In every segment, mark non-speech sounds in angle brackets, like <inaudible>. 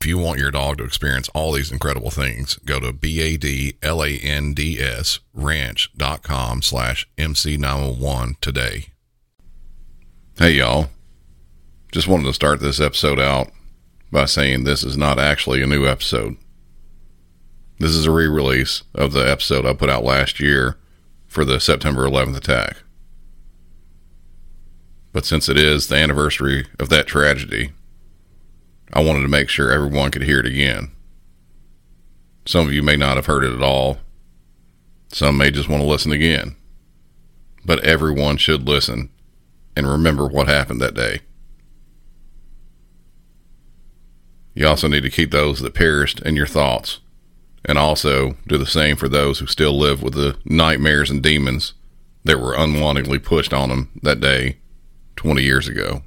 If you want your dog to experience all these incredible things, go to B-A-D-L-A-N-D-S ranch.com slash MC901 today. Hey y'all. Just wanted to start this episode out by saying this is not actually a new episode. This is a re release of the episode I put out last year for the September 11th attack. But since it is the anniversary of that tragedy, I wanted to make sure everyone could hear it again. Some of you may not have heard it at all. Some may just want to listen again. But everyone should listen and remember what happened that day. You also need to keep those that perished in your thoughts, and also do the same for those who still live with the nightmares and demons that were unwantingly pushed on them that day 20 years ago.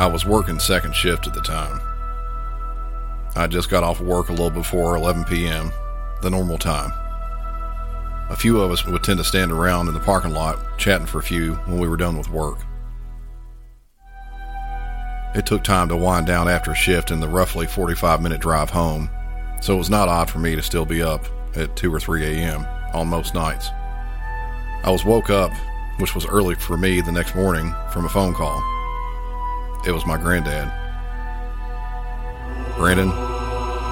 I was working second shift at the time. I just got off work a little before 11 p.m., the normal time. A few of us would tend to stand around in the parking lot chatting for a few when we were done with work. It took time to wind down after a shift in the roughly 45 minute drive home, so it was not odd for me to still be up at 2 or 3 a.m. on most nights. I was woke up, which was early for me the next morning, from a phone call. It was my granddad. Brandon,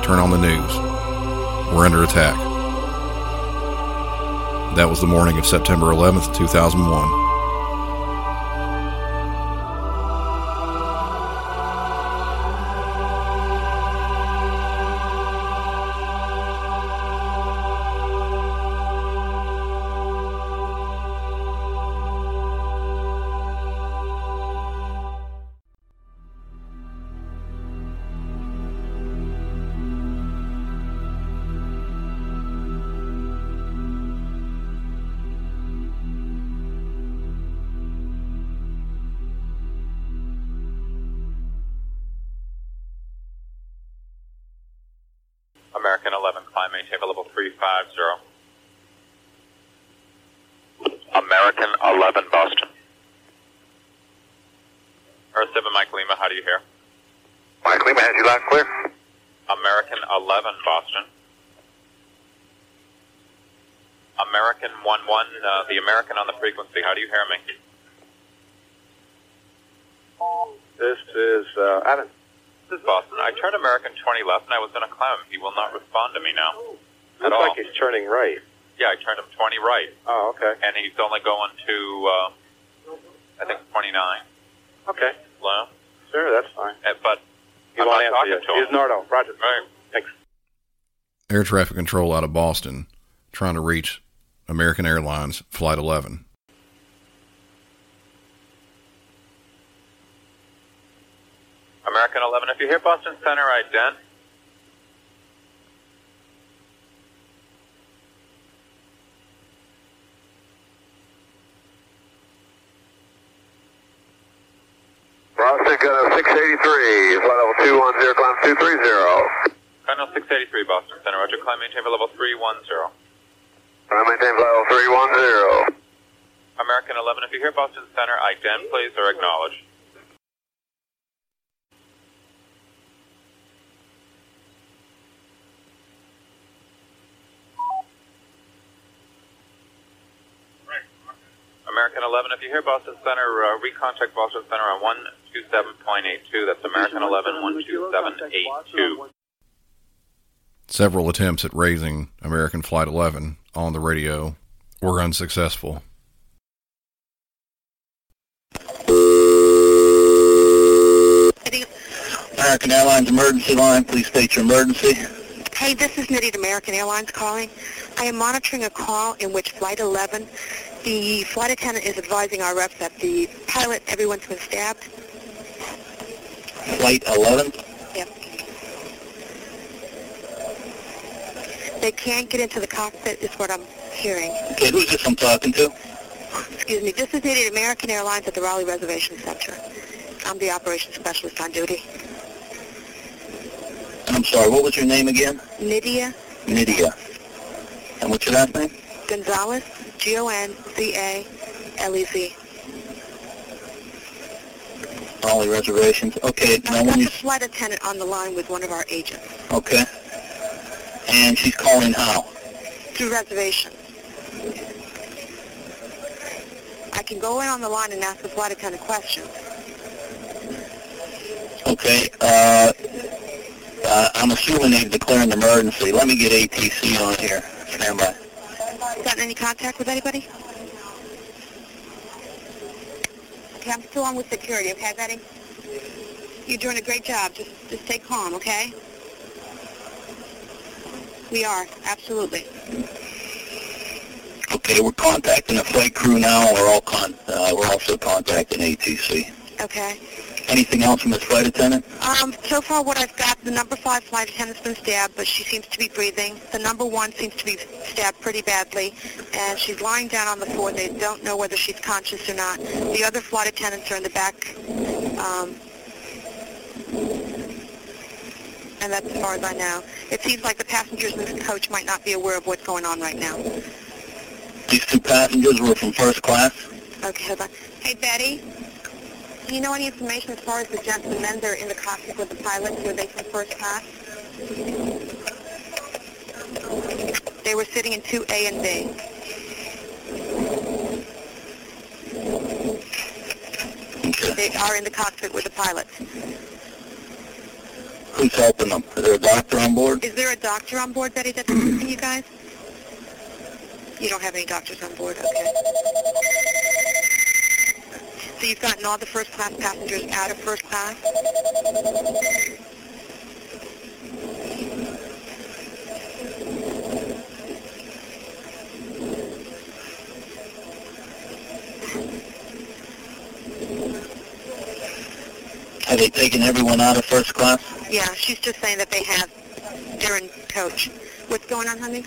turn on the news. We're under attack. That was the morning of September 11th, 2001. American 11, uh, the American on the frequency, how do you hear me? This is uh, Adam. This is Boston. I turned American 20 left and I was going to climb him. He will not respond to me now. Looks At all. like he's turning right. Yeah, I turned him 20 right, Oh, okay. and he's only going to, uh, I think, 29. Okay. Low. Sure, that's fine. Uh, But He I'm won't not talking yet. to him. He's Nardo. Roger. Right. Thanks. Air traffic control out of Boston trying to reach American Airlines Flight 11. American 11, if you hear Boston Center, right, ident. Boston, got a 683. Flight level 210, climb 230. Colonel 683, Boston Center, Roger, climb maintain for level 310. Maintain flight 0310. American 11, if you hear Boston Center, ident please or acknowledge. American 11, if you hear Boston Center, uh, recontact Boston Center on 127.82. That's American 11, 127.82. Several attempts at raising American Flight 11 on the radio were unsuccessful. American Airlines emergency line, please state your emergency. Hey, this is Nydia at American Airlines calling. I am monitoring a call in which Flight 11, the flight attendant is advising our reps that the pilot, everyone's been stabbed. Flight 11? They can't get into the cockpit is what I'm hearing. Okay, who's this I'm talking to? Excuse me, this is Nydia American Airlines at the Raleigh Reservation Center. I'm the operations specialist on duty. I'm sorry, what was your name again? Nydia Nydia. And what's your last name? Gonzalez, G-O-N-Z-A-L-E-Z. Raleigh reservations. Okay, now when you... the flight attendant on the line with one of our agents Okay. And she's calling how? through reservation. I can go in on the line and ask the flight attendant questions. Okay, uh, uh, I'm assuming they've declared an emergency. Let me get ATC on here. Stand by. Gotten any contact with anybody? Okay, I'm still on with security, okay, Betty? You're doing a great job. Just, just stay calm, okay? We are, absolutely. Okay, we're contacting the flight crew now. We're all con- uh, we're also contacting ATC. Okay. Anything else from this flight attendant? Um, so far what I've got, the number five flight attendant's been stabbed, but she seems to be breathing. The number one seems to be stabbed pretty badly, and she's lying down on the floor. They don't know whether she's conscious or not. The other flight attendants are in the back, um, and that's as far as I know. It seems like the passengers in this coach might not be aware of what's going on right now. These two passengers were from first class. Okay, hold on. Hey, Betty, do you know any information as far as the gentlemen that are in the cockpit with the pilots? Were they from first class? They were sitting in 2A and B. They are in the cockpit with the pilots. Who's helping them? Is there a doctor on board? Is there a doctor on board, Betty, that's assisting you guys? You don't have any doctors on board, okay. So you've gotten all the first class passengers out of first class? Have they taken everyone out of first class? Yeah, she's just saying that they have. They're in coach. What's going on, honey?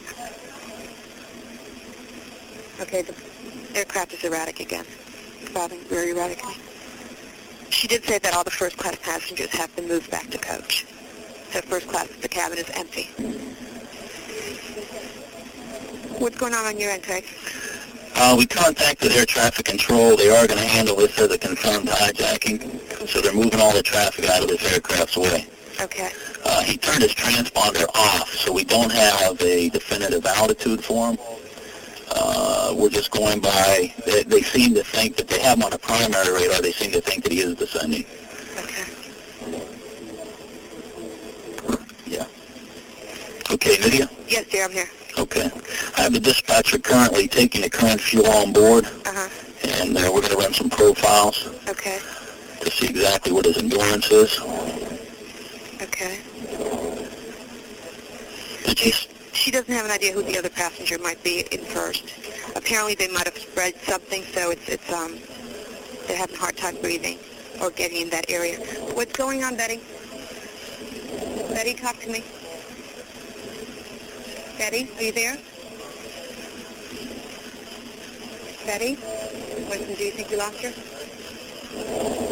Okay, the aircraft is erratic again. Bobbing very erratically. She did say that all the first class passengers have been moved back to coach. So first class, the cabin is empty. What's going on on your end, Craig? Uh, we contacted air traffic control. They are going to handle this as a confirmed hijacking, so they're moving all the traffic out of this aircraft's way. Okay. Uh, he turned his transponder off, so we don't have a definitive altitude for him. Uh, we're just going by, they, they seem to think that they have him on a primary radar. They seem to think that he is descending. Okay. Yeah. Okay, Lydia? Yes, dear, I'm here. Okay. I have the dispatcher currently taking the current fuel on board, Uh-huh. and uh, we're going to run some profiles Okay. to see exactly what his endurance is. Okay. You, She doesn't have an idea who the other passenger might be in first. Apparently they might have spread something, so it's, it's, um, they're having a hard time breathing or getting in that area. What's going on, Betty? Betty, talk to me. Betty, are you there? Betty? Winston, do you think you lost her?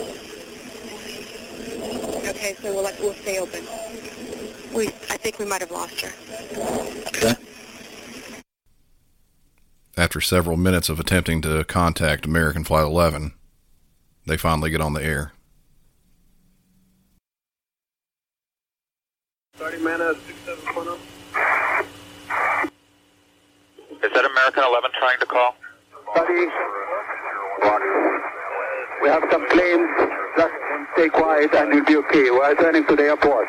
Okay, so we'll, let, we'll stay open. We, I think we might have lost her. okay. After several minutes of attempting to contact American Flight 11, they finally get on the air. 30 minutes, 67.0. Is that American 11 trying to call? Buddy, We have some planes. Just stay quiet and you'll be okay. We're turning to the airport.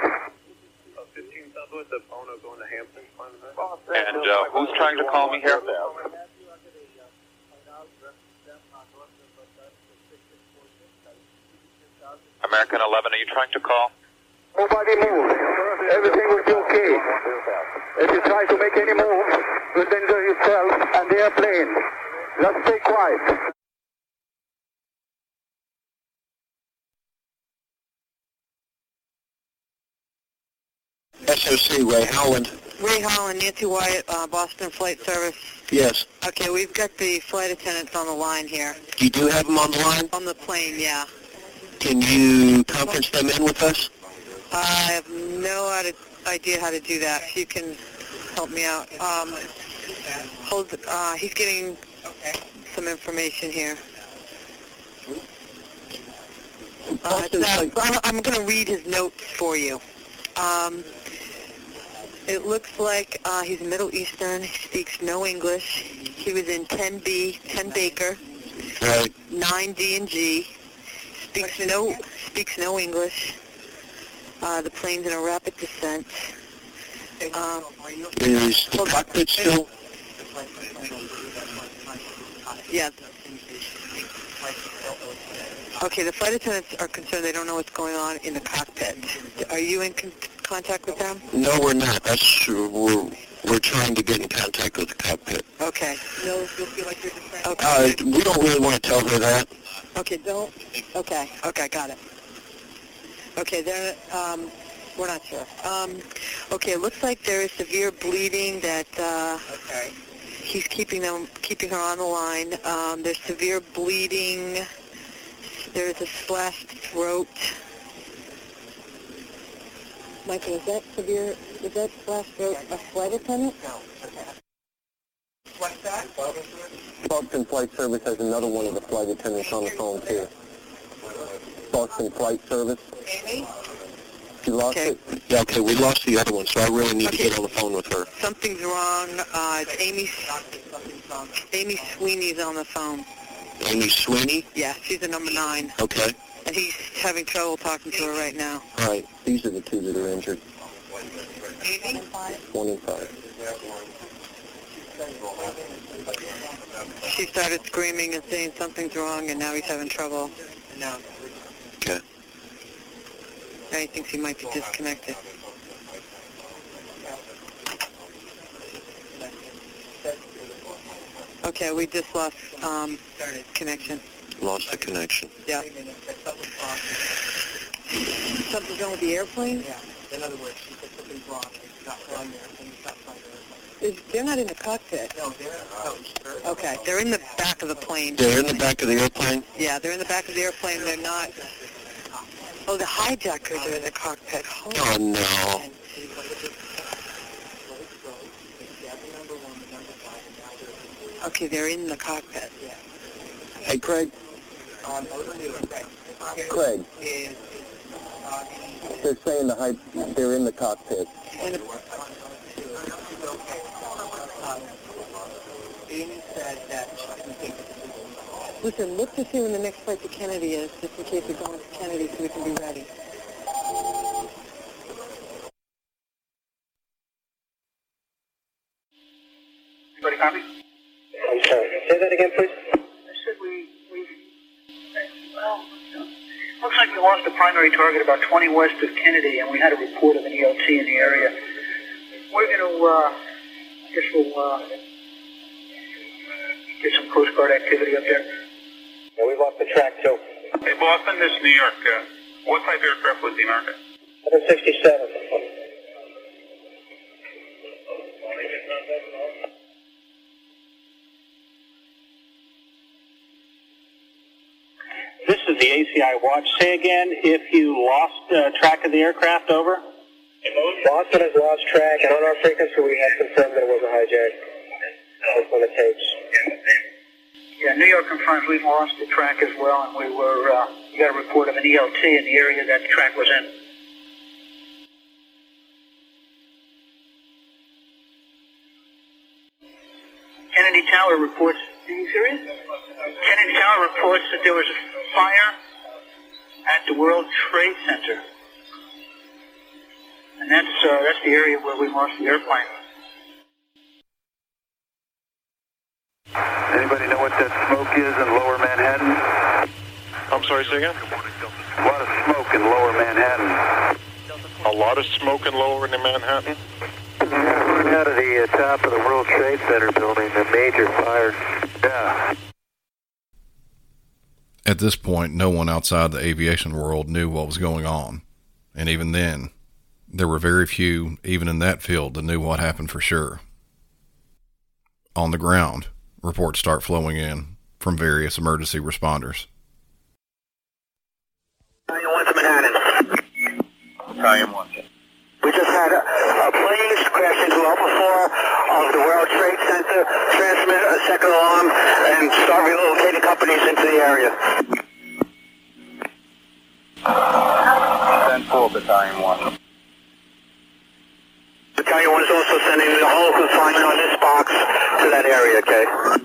And uh, who's trying to call me here? American 11, are you trying to call? Nobody move. Everything will be okay. If you try to make any move, you'll danger yourself and the airplane. Just stay quiet. SOC, Ray Howland. Ray Howland, Nancy Wyatt, uh, Boston Flight Service. Yes. Okay, we've got the flight attendants on the line here. You do have them on the line? On the plane, yeah. Can you conference them in with us? I have no idea how to do that. If you can help me out. Um, hold, uh, he's getting some information here. Uh, I'm, I'm going to read his notes for you. Um, it looks like uh, he's Middle Eastern. He speaks no English. He was in 10B, 10 Baker, Right. 9D and G. Speaks no speaks no English. Uh, the plane's in a rapid descent. Um, Is the cockpit still? yeah. Okay, the flight attendants are concerned they don't know what's going on in the cockpit. Are you in contact with them? No, we're not. That's we're we're trying to get in contact with the cockpit. Okay. No, you'll feel like you're Uh, Okay. we don't really want to tell her that. Okay, don't. Okay, okay, got it. Okay, they're, um, we're not sure. Um, okay, it looks like there is severe bleeding that, uh, he's keeping them, keeping her on the line. Um, there's severe bleeding. There's a slashed throat. Michael, is that severe, is that slashed throat a flight attendant? No. What's that? Boston Flight Service has another one of the flight attendants on the phone too. Boston Flight Service. Amy? You lost Okay. it? Yeah, okay, we lost the other one, so I really need to Okay. get on the phone with her. Something's wrong. Uh, it's Amy, Amy Sweeney's on the phone. Amy Sweeney? Yeah, she's a number nine, Okay. and he's having trouble talking to her right now. All right. These are the two that are injured. One and five. She started screaming and saying something's wrong, and now he's having trouble. No. Okay. Now he thinks he might be disconnected. Okay, we just lost um, connection. Lost the connection. Yeah. Something's wrong with the airplane? Yeah. In other words, she said something's wrong. It's not flying there. It's not flying there. Is- They're not in the cockpit. No, they're coached. Okay, they're in the back of the plane. They're in the back of the airplane? Yeah, they're in the back of the airplane. They're not. Oh, the hijackers are in the cockpit. Holy Oh, no. Okay, they're in the cockpit. Hey, Craig. Um, Craig. They're saying the high, they're in the cockpit. In the, Amy said that she didn't think that listen, look to see when the next flight to Kennedy is, just in case we're going to Kennedy so we can be ready. Everybody copy? I'm sorry. Say that again, please. I said we, we, well, looks like we lost the primary target about 20 west of Kennedy, and we had a report of an ELT in the area. We're going to, uh, I guess we'll, uh, get some Coast Guard activity up there. Yeah, we lost the track too. Hey, Boston, this is New York. Uh, what type aircraft was the American? 767. the ACI watch. Say again if you lost uh, track of the aircraft, over. Boston has lost track, and on our frequency we have confirmed that it was a hijack. That's on the tapes. Yeah, New York confirms we've lost the track as well, and we were, uh, we got a report of an ELT in the area that the track was in. Kennedy Tower reports. Are you serious? Kennedy Tower reports that there was a fire at the World Trade Center. And that's, uh, that's the area where we lost the airplane. Anybody know what that smoke is in lower Manhattan? I'm sorry, say again? A lot of smoke in lower Manhattan. A lot of smoke in lower in Manhattan? Out of the uh, top of the World Trade Center building, a major fire. Yeah. At this point, no one outside the aviation world knew what was going on. And even then, there were very few, even in that field, that knew what happened for sure. On the ground, reports start flowing in from various emergency responders. Battalion 1 1. We just had a, a plane crash into level 4 of the World Trade Center, transmit a second alarm, and start relocating companies into the area. below Battalion 1. Battalion 1 is also sending the whole consignment on this box to that area, okay?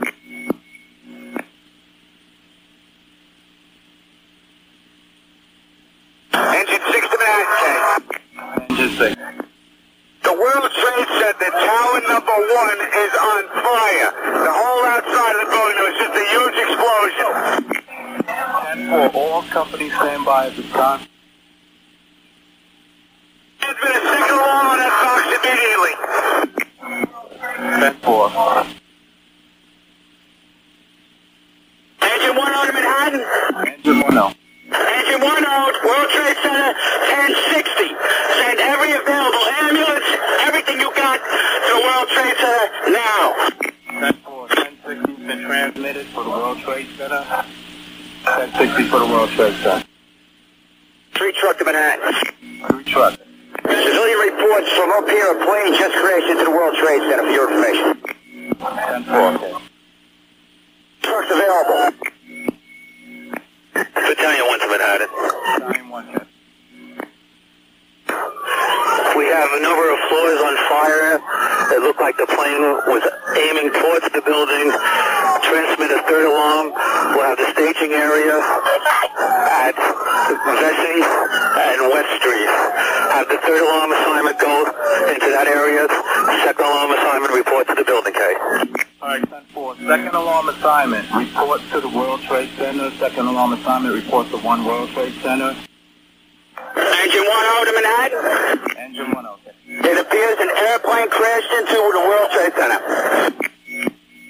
crashed into with the World Trade Center.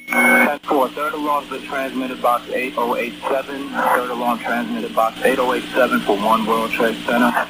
10-4, third alarm transmitted box 8087, third alarm transmitted box 8087 for One World Trade Center.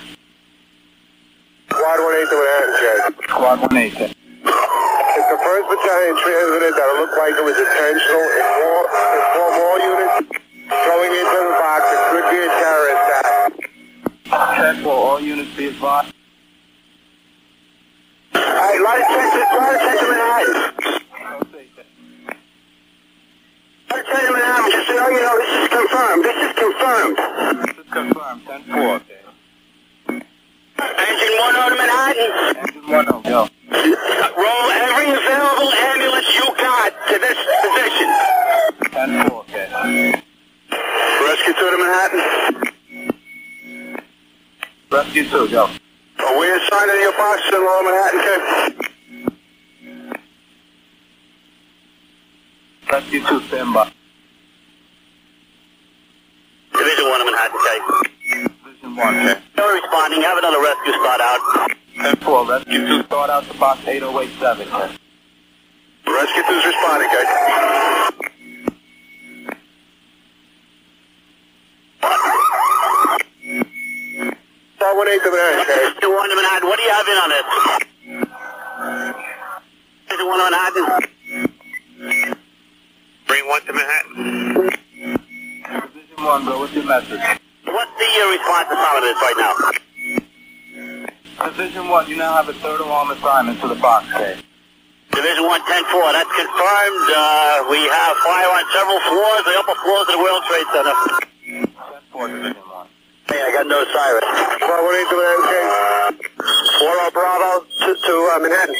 to uh, Manhattan.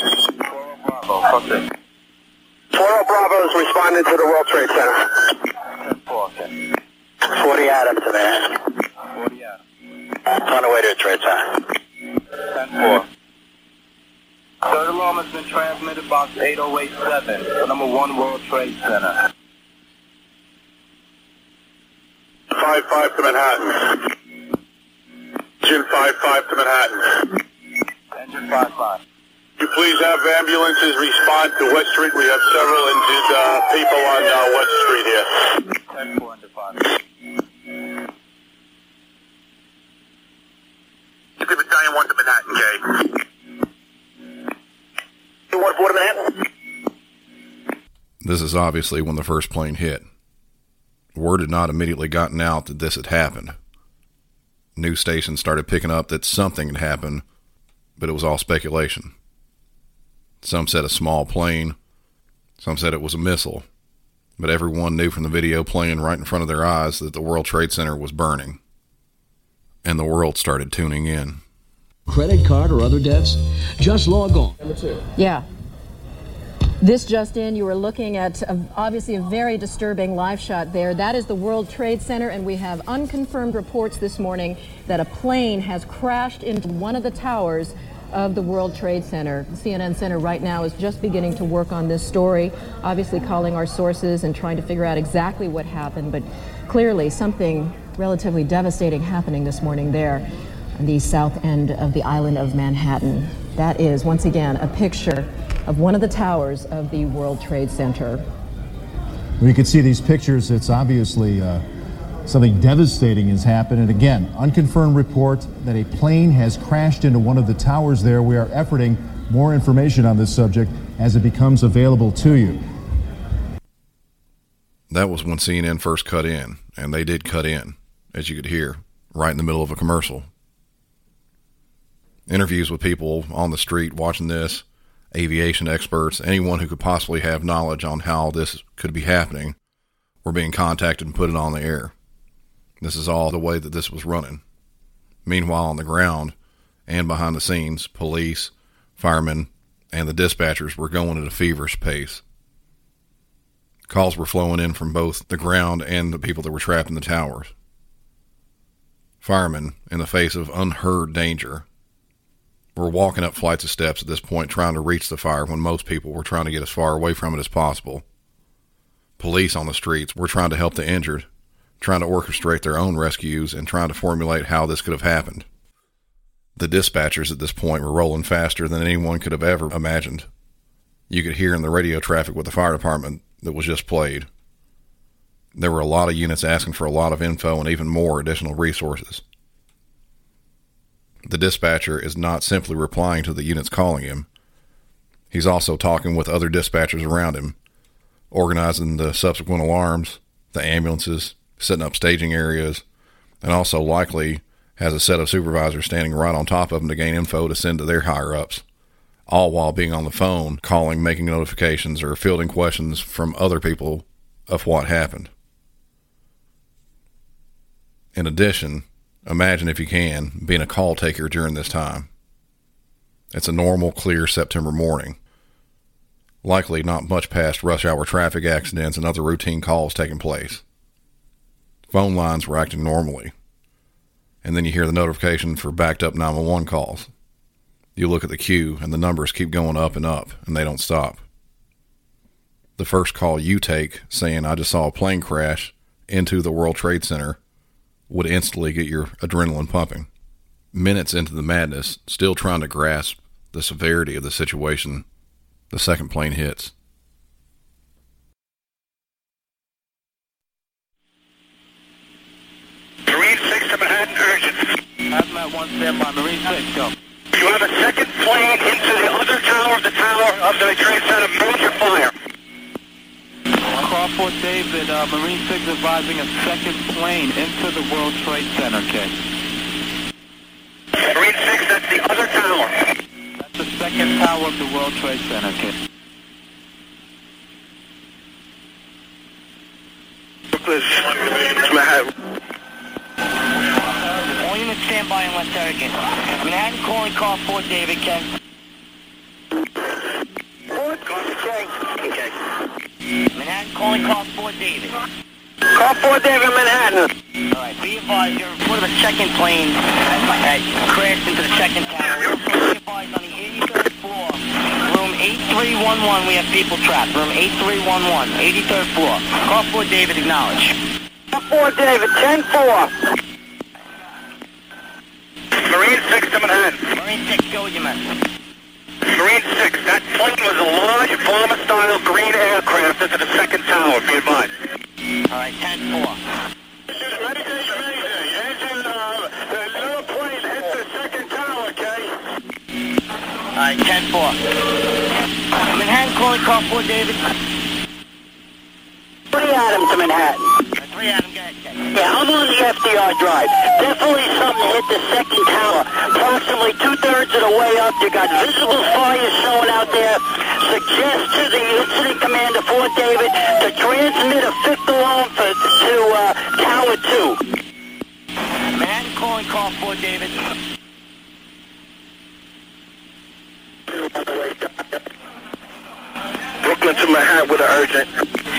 Four zero Bravo is responding to the World Trade Center. Four zero. okay. 40 Adam to there. 40 Adam. On the way to the Trade Center. 10 4. Third alarm has been transmitted box 8087 number 1 World Trade Center. 5 5 to Manhattan. Engine 5 5 to Manhattan. Engine 5 5. You please have ambulances respond to West Street. We have several injured uh, people on uh, West Street here. 10-4 into 5. You could battalion 1 to Manhattan, Jay. You want 4 to Manhattan? This is obviously when the first plane hit. Word had not immediately gotten out that this had happened. News stations started picking up that something had happened, but it was all speculation. Some said a small plane, some said it was a missile, but everyone knew from the video playing right in front of their eyes that the World Trade Center was burning. And the world started tuning in. Credit card or other debts? Just log on. Number two. Yeah. This just in, you were looking at a, obviously a very disturbing live shot there. That is the World Trade Center, and we have unconfirmed reports this morning that a plane has crashed into one of the towers of the World Trade Center. CNN Center right now is just beginning to work on this story, obviously calling our sources and trying to figure out exactly what happened, but clearly something relatively devastating happening this morning there on the south end of the island of Manhattan. That is, once again, a picture of one of the towers of the World Trade Center. We can see these pictures, it's obviously uh, something devastating has happened. And again, unconfirmed report that a plane has crashed into one of the towers there. We are efforting more information on this subject as it becomes available to you. That was when CNN first cut in, and they did cut in, as you could hear, right in the middle of a commercial. Interviews with people on the street watching this, aviation experts, anyone who could possibly have knowledge on how this could be happening, were being contacted and put it on the air. This is all the way that this was running. Meanwhile, on the ground and behind the scenes, police, firemen, and the dispatchers were going at a feverish pace. Calls were flowing in from both the ground and the people that were trapped in the towers. Firemen, in the face of unheard danger, were walking up flights of steps at this point trying to reach the fire when most people were trying to get as far away from it as possible. Police on the streets were trying to help the injured, trying to orchestrate their own rescues, and trying to formulate how this could have happened. The dispatchers at this point were rolling faster than anyone could have ever imagined. You could hear in the radio traffic with the fire department that was just played. There were a lot of units asking for a lot of info and even more additional resources. The dispatcher is not simply replying to the units calling him. He's also talking with other dispatchers around him, organizing the subsequent alarms, the ambulances, setting up staging areas, and also likely has a set of supervisors standing right on top of them to gain info to send to their higher ups, all while being on the phone, calling, making notifications, or fielding questions from other people of what happened. In addition, imagine if you can being a call taker during this time. It's a normal, clear September morning. Likely not much past rush hour traffic accidents and other routine calls taking place. Phone lines were acting normally. And then you hear the notification for backed up 911 calls. You look at the queue and the numbers keep going up and up and they don't stop. The first call you take saying, I just saw a plane crash into the World Trade Center would instantly get your adrenaline pumping. Minutes into the madness, still trying to grasp the severity of the situation, the second plane hits. Marine 6 to Manhattan, urgent. Hazmat 1 standby, Marine 6, go. You have a second plane into the other tower of the tower of the Trade Center. Major fire. Crawford David, uh, Marine 6 advising a second plane into the World Trade Center, okay. Marine 6, that's the other tower. That's the second tower of the World Trade Center, okay. Brooklyn, Manhattan. All units stand by in West Erican. Manhattan calling call 4 David Ken. Okay. Manhattan, calling car 4 David. Call 4 David, Manhattan. All right, be advised, you're report of a second plane that crashed into the second tower. Be advised on the 83rd floor, room 8311, we have people trapped. Room 8311, 83rd floor. Call 4 David, acknowledge. Call 4 David, 10-4. Marine 6 to Manhattan. Marine 6, go with your man. Marine 6, that plane was a large bomber-style green aircraft into the second tower, be advised. All right, 10-4. Uh, All right, 10-4. Manhattan calling car 4 David. Three Adam to Manhattan. Three Adam, go ahead, Jay. Yeah, I'm on the FDR drive. Definitely something hit the second tower. Approximately two-thirds of the way up. You got visible fires showing out there. Suggest to the incident commander, Fort David, to transmit a fifth alarm for, to uh, Tower 2. Man calling call 4 David. Brooklyn to Manhattan with an urgent.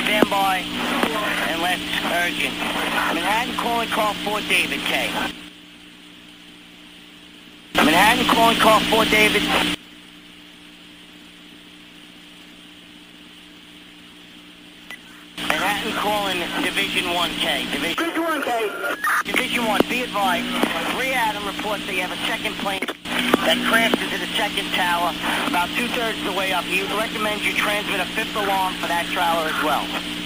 Stand by and urgent. Manhattan calling car 4 David, K. Manhattan calling car 4 David. Manhattan calling Division 1K. Division 1K. Division 1, be advised. 3 Adam reports you have a second plane that crashed into the second tower about two-thirds of the way up. He recommends you transmit a fifth alarm for that trailer as well.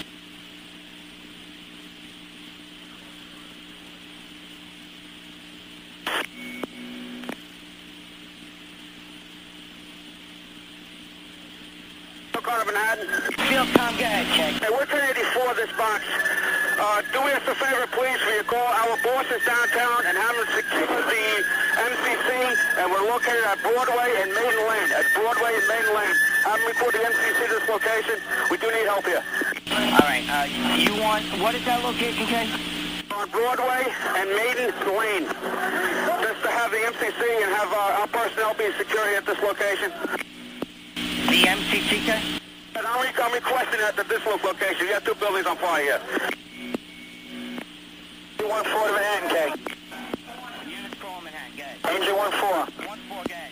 Manhattan. Field Tom Gag. Hey, we're 1084 this box. Uh, do us a favor, please, for your call. Our boss is downtown and having secured the MCC, and we're located at Broadway and Maiden Lane. At Broadway and Maiden Lane. Have them report the MCC to this location. We do need help here. All right. Uh, you want, what is that location, Ken? On Broadway and Maiden Lane. Just to have the MCC and have uh, our personnel be secure at this location. The Ken? And I'm, re- I'm requesting at this location. You have two buildings on fire here. One four to Manhattan, K. Units call Manhattan, go ahead. Engine one four. 1-4, go ahead.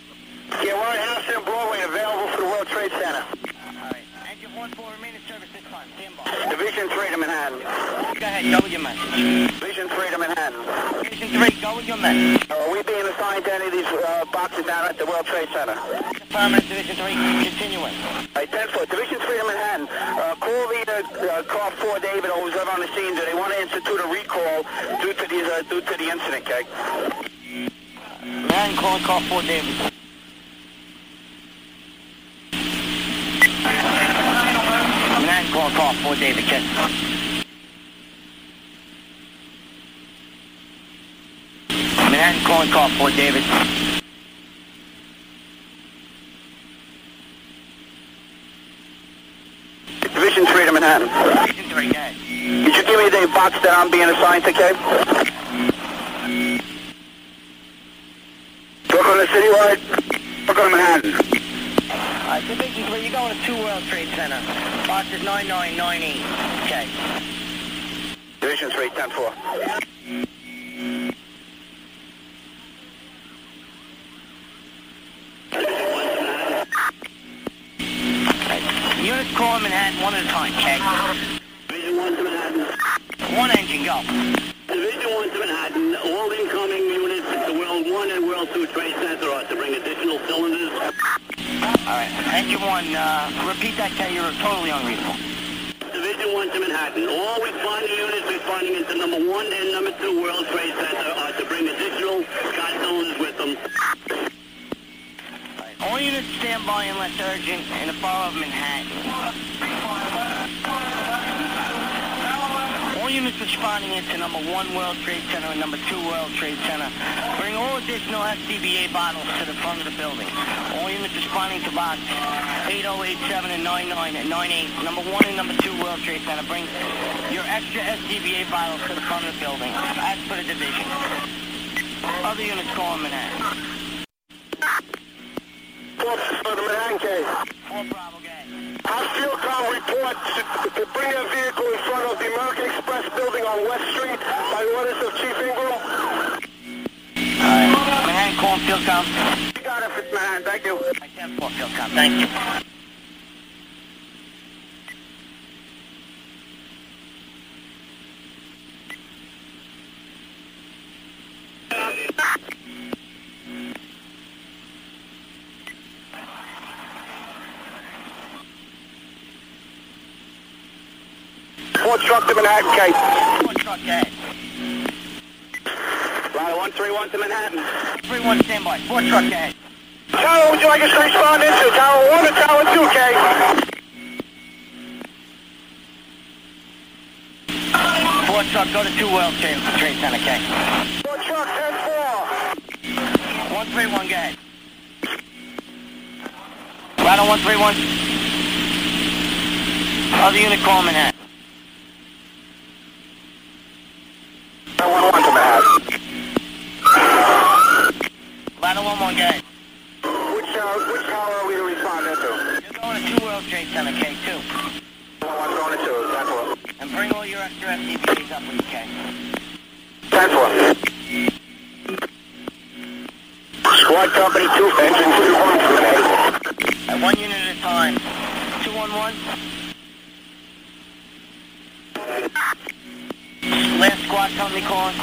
Yeah, we're at House and Broadway, available for the World Trade Center. All right, engine 1-4, remain in service this time. Stand by. Division three to Manhattan. Go ahead, go with your message. Division three to Manhattan. Division 3, go with your message. Are we being assigned to any of these uh, boxes down at the World Trade Center? Affirmative, Division 3, continuing. Hey, 10 foot. Division 3 to Manhattan. Uh, call the uh, uh, car 4 David who's out on the scene. Do they want to institute a recall due to the, uh, due to the incident, okay? Manhattan calling car 4 David. Manhattan calling car 4 David, check. Manhattan calling car 4 David. Division 3 to Manhattan. Division 3, go ahead. Did you give me the box that I'm being assigned to, okay? Brooklyn to Citywide. Brooklyn to Manhattan. All right, Division 3, you're going to 2 World Trade Center. Box is 9998. Okay. Division 3, 10 4. Units calling Manhattan one at a time, okay? Division 1 to Manhattan. One engine, go. Division 1 to Manhattan. All incoming units at the World 1 and World 2 Trade Center are to bring additional cylinders. All right, engine 1, uh, repeat that, K, you're totally unreadable. Division 1 to Manhattan. All responding units responding into number 1 and number 2 World Trade Center are to bring additional cylinders with them. All units stand by unless urgent in the borough of Manhattan. All units responding into number one World Trade Center and number two World Trade Center. Bring all additional SCBA bottles to the front of the building. All units responding to box 8087 and 99 and 98. Number one and number two World Trade Center. Bring your extra SCBA bottles to the front of the building. As for the division. Other units calling Manhattan. For the Manhattan case. Four Bravo gang. Hostile report to, to bring a vehicle in front of the American Express building on West Street by orders of Chief Ingram. Manhattan calling Fieldcom. You got it, Fitzmahan. Thank you. I 10 4 Fieldcom. Thank you. <laughs> Ford truck to Manhattan case. Four truck gang. Line 131 to Manhattan. 3-1 standby. Four truck gang. Tower, would you like us to respond into Tower 1 or Tower 2, K? Four truck, go to two World Trade, trade Center, okay? Ford truck 10-4. One three one gang. Right on one three one. Other unit call Manhattan. 1-1 to Manhattan. Right on one one gang. Which, uh, which tower are we to respond? You're going to two World Trade Center, K two. 1-1 going to 2, 10-4. And bring all your extra up when you can. 10-4. Squad company 2, engine 2-1 to Manhattan. At one unit at a time. Two one one. Last squad company calling.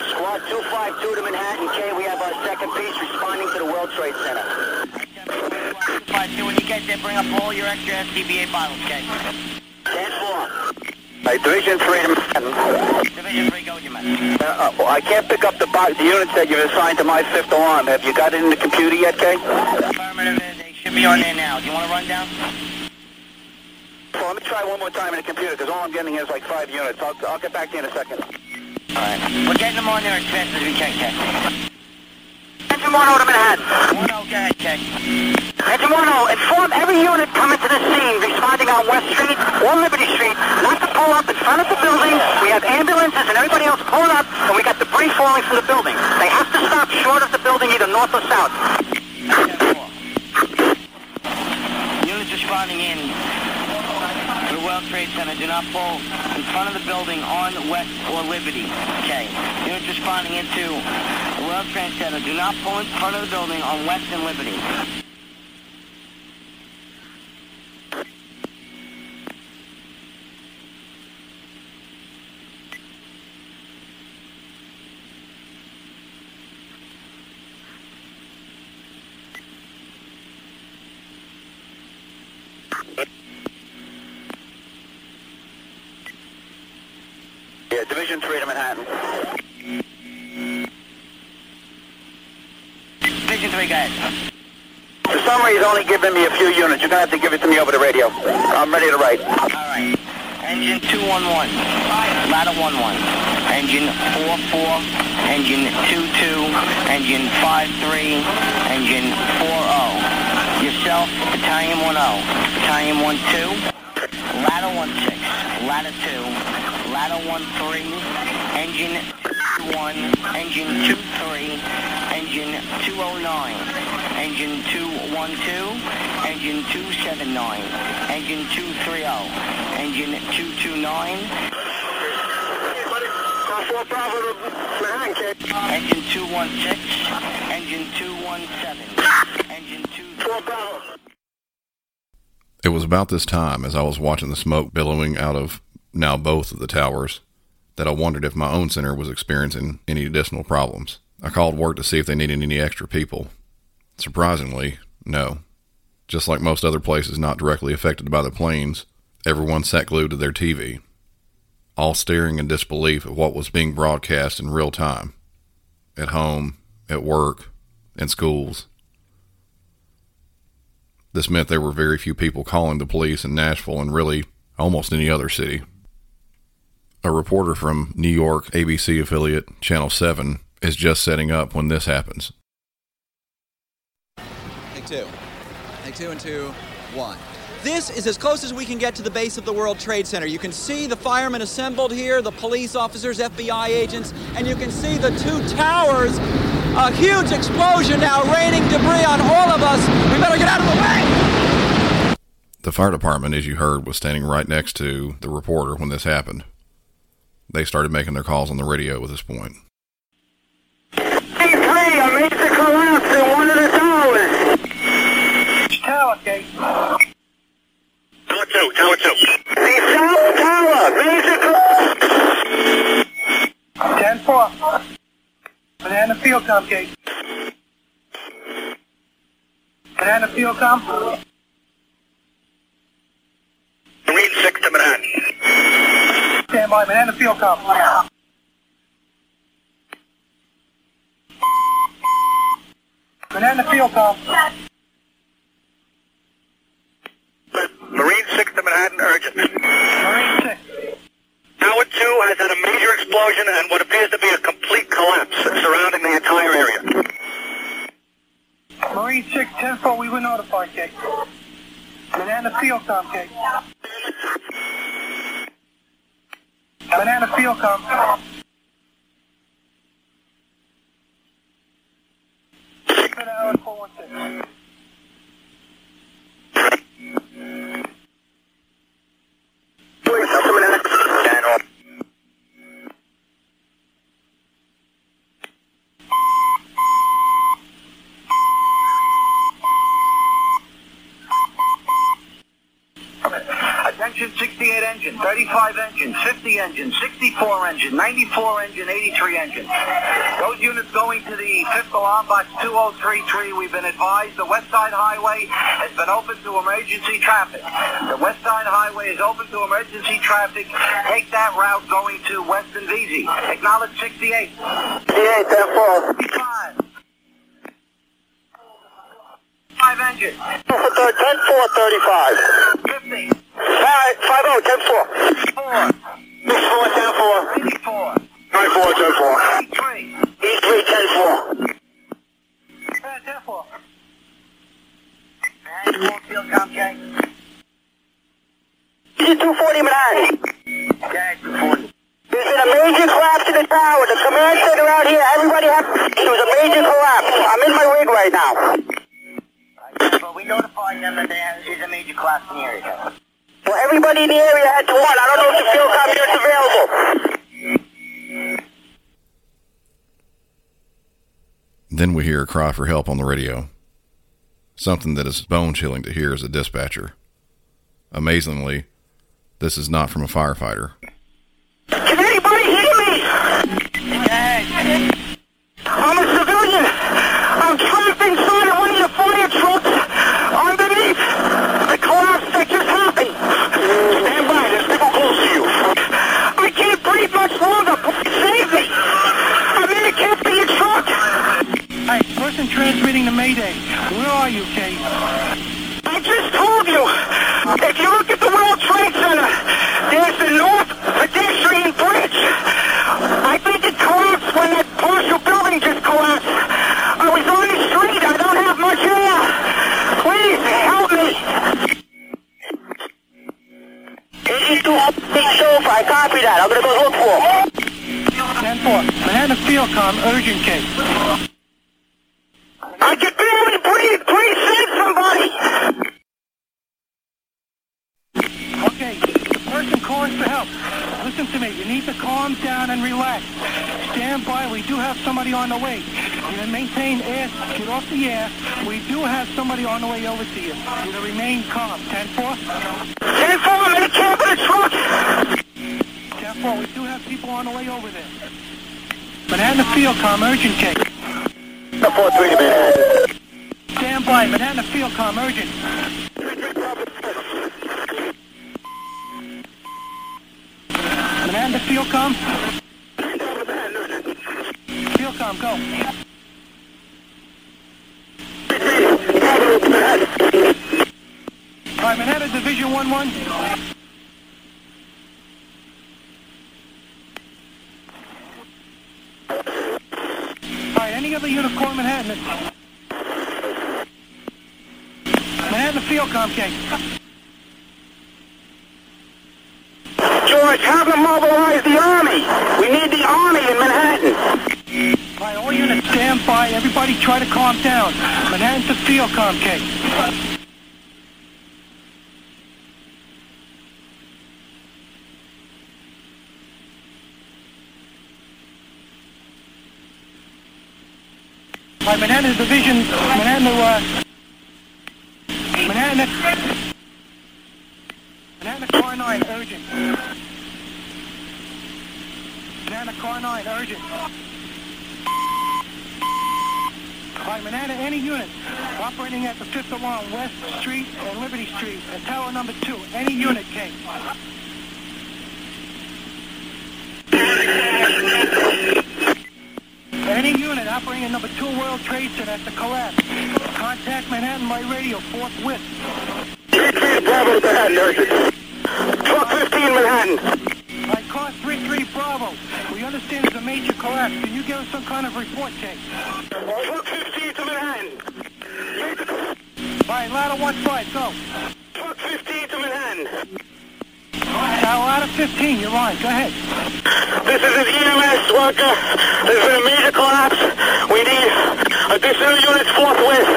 Squad 252 to Manhattan, K. We have our second piece responding to the World Trade Center. Five two. When you get there, bring up all your extra SCBA bottles, okay? 10-4. Hey, Division 3 to Manhattan. Division three, go with your man. Uh, uh, I can't pick up the, bo- the units that you've assigned to my fifth alarm. Have you got it in the computer yet, K? Affirmative. They should be on there now. Do you want to run down? So let me try one more time in the computer, because all I'm getting is like five units. I'll, I'll get back to you in a second. All right. We're getting them on there as fast as we can, okay? Engine 1 to Manhattan. One oh, go ahead, okay? Engine 1 inform every unit coming to the scene responding on West Street or Liberty Street not to pull up in front of the building. We have ambulances and everybody else pulling up, and we got debris falling from the building. They have to stop short of the building, either north or south. Units responding in the World Trade Center. Do not pull in front of the building on West or Liberty. Okay. Units responding into the World Trade Center. Do not pull in front of the building on West and Liberty. Yeah, Division 3 to Manhattan. Division 3, guys. For some reason, only giving me a few units. You're going to have to give it to me over the radio. I'm ready to write. All right. Engine 211. Ladder 11. Engine 44. Engine 22. Engine 53. Engine 40. Yourself, Battalion 10. Battalion 12. Ladder 16. Ladder 2. Ladder 13. Engine 1. Engine 23. Engine 209. Engine 212. Engine 279. Engine 230. Engine 229. Engine 216. Engine 217. Engine 2... It was about this time, as I was watching the smoke billowing out of now both of the towers, that I wondered if my own center was experiencing any additional problems. I called work to see if they needed any extra people. Surprisingly, no. Just like most other places not directly affected by the planes, everyone sat glued to their TV, all staring in disbelief at what was being broadcast in real time at home, at work, in schools. This meant there were very few people calling the police in Nashville and really almost any other city. A reporter from New York ABC affiliate Channel 7 is just setting up when this happens. Take two. Take two and two, one. This is as close as we can get to the base of the World Trade Center. You can see the firemen assembled here, the police officers, FBI agents, and you can see the two towers. A huge explosion now raining debris on all of us. We better get out of the way. The fire department, as you heard, was standing right next to the reporter when this happened. They started making their calls on the radio at this point. C3, a major collapse in one of the towers. Tower, okay. Tower two, tower two. The south tower, major collapse. 10-4. Banana field com, Kate. Banana field com. Marine 6 to Manhattan. Stand by, banana field com. Banana field com. Marine 6 to Manhattan, urgent. Marine 6. Tower 2 has had a major explosion and what appears to be a complete collapse surrounding the entire area. Marine 6, 10-4, we were notified, Kate. Banana field com, Kate. Banana field com. 55 engine, 50 engine, 64 engine, 94 engine, 83 engine. Those units going to the 5th Alarm Box 2033. We've been advised the West Side Highway has been open to emergency traffic. The West Side Highway is open to emergency traffic. Take that route going to West and Vesey. Acknowledge 68. 68, 10 5 engine. 10 50. 5 5 10 4. 4. 6 4 10 4. 84. 9 4 10 4. 83. 83 10 4. 10 4. And field com, Jay. This is 240 Manhattan. Jay, 240. There's been a major collapse in the tower. The command center out here, everybody have... There was a major collapse. I'm in my rig right now. But we notified them that there is a major collapse in the area. Well, everybody in the area had to one. I don't know if the field com unit's available. Then we hear a cry for help on the radio. Something that is bone chilling to hear as a dispatcher. Amazingly, this is not from a firefighter. Can anybody hear me? I'm a civilian. I'm trapped inside of one of the fire trucks underneath the collapse that just happened. Stand by. There's people close to you. I can't breathe much longer. Please save me. I'm in a Caspian truck. Transmitting to Mayday. Where are you, Kate? I just told you. If you look at the World Trade Center, there's the North Pedestrian Bridge. I think it collapsed when that partial building just collapsed. I was on the street. I don't have much air. Please help me. 82 big sofa. I copy that. I'm going to go look for him. 10 4. Banana field com, urgent case. I can barely breathe. Please save somebody. Okay, the calling for help. Listen to me. You need to calm down and relax. Stand by. We do have somebody on the way. You're going to maintain air. Get off the air. We do have somebody on the way over to you. You're going to remain calm. 10 4. 10 4. I'm in a cab in a truck. 10 4. We do have people on the way over there. Banana field com, urgent case. 4 3 Manhattan. Stand by. Banana field com, urgent. Amanda, feel com. Feel com, go. All right, Manhattan Division 1-1. All right, any other uniform Manhattan. Manhattan Field Comcast. Mobilize the army. We need the army in Manhattan. All right, all units stand by. Everybody try to calm down. Manhattan to field com. All right, Manhattan Division, Manhattan to, uh, Manhattan to, Manhattan to Car 9, urgent. 9, urgent. All right, Manhattan, any unit operating at the 5th along West Street and Liberty Street, at tower number 2, any unit, Kate. Any unit operating at number 2 World Trade Center at the collapse. Contact Manhattan by radio forthwith. Bravo Manhattan, urgent. Truck 15 Manhattan. All right, car 33 Bravo. We understand there's a major collapse. Can you give us some kind of report, Kate? Truck 15 to Manhattan. All right, ladder 1-5, go. Truck 15 to Manhattan. Now, uh, ladder 15, you're on. Go ahead. This is an EMS worker. There's been a major collapse. We need additional units forthwith.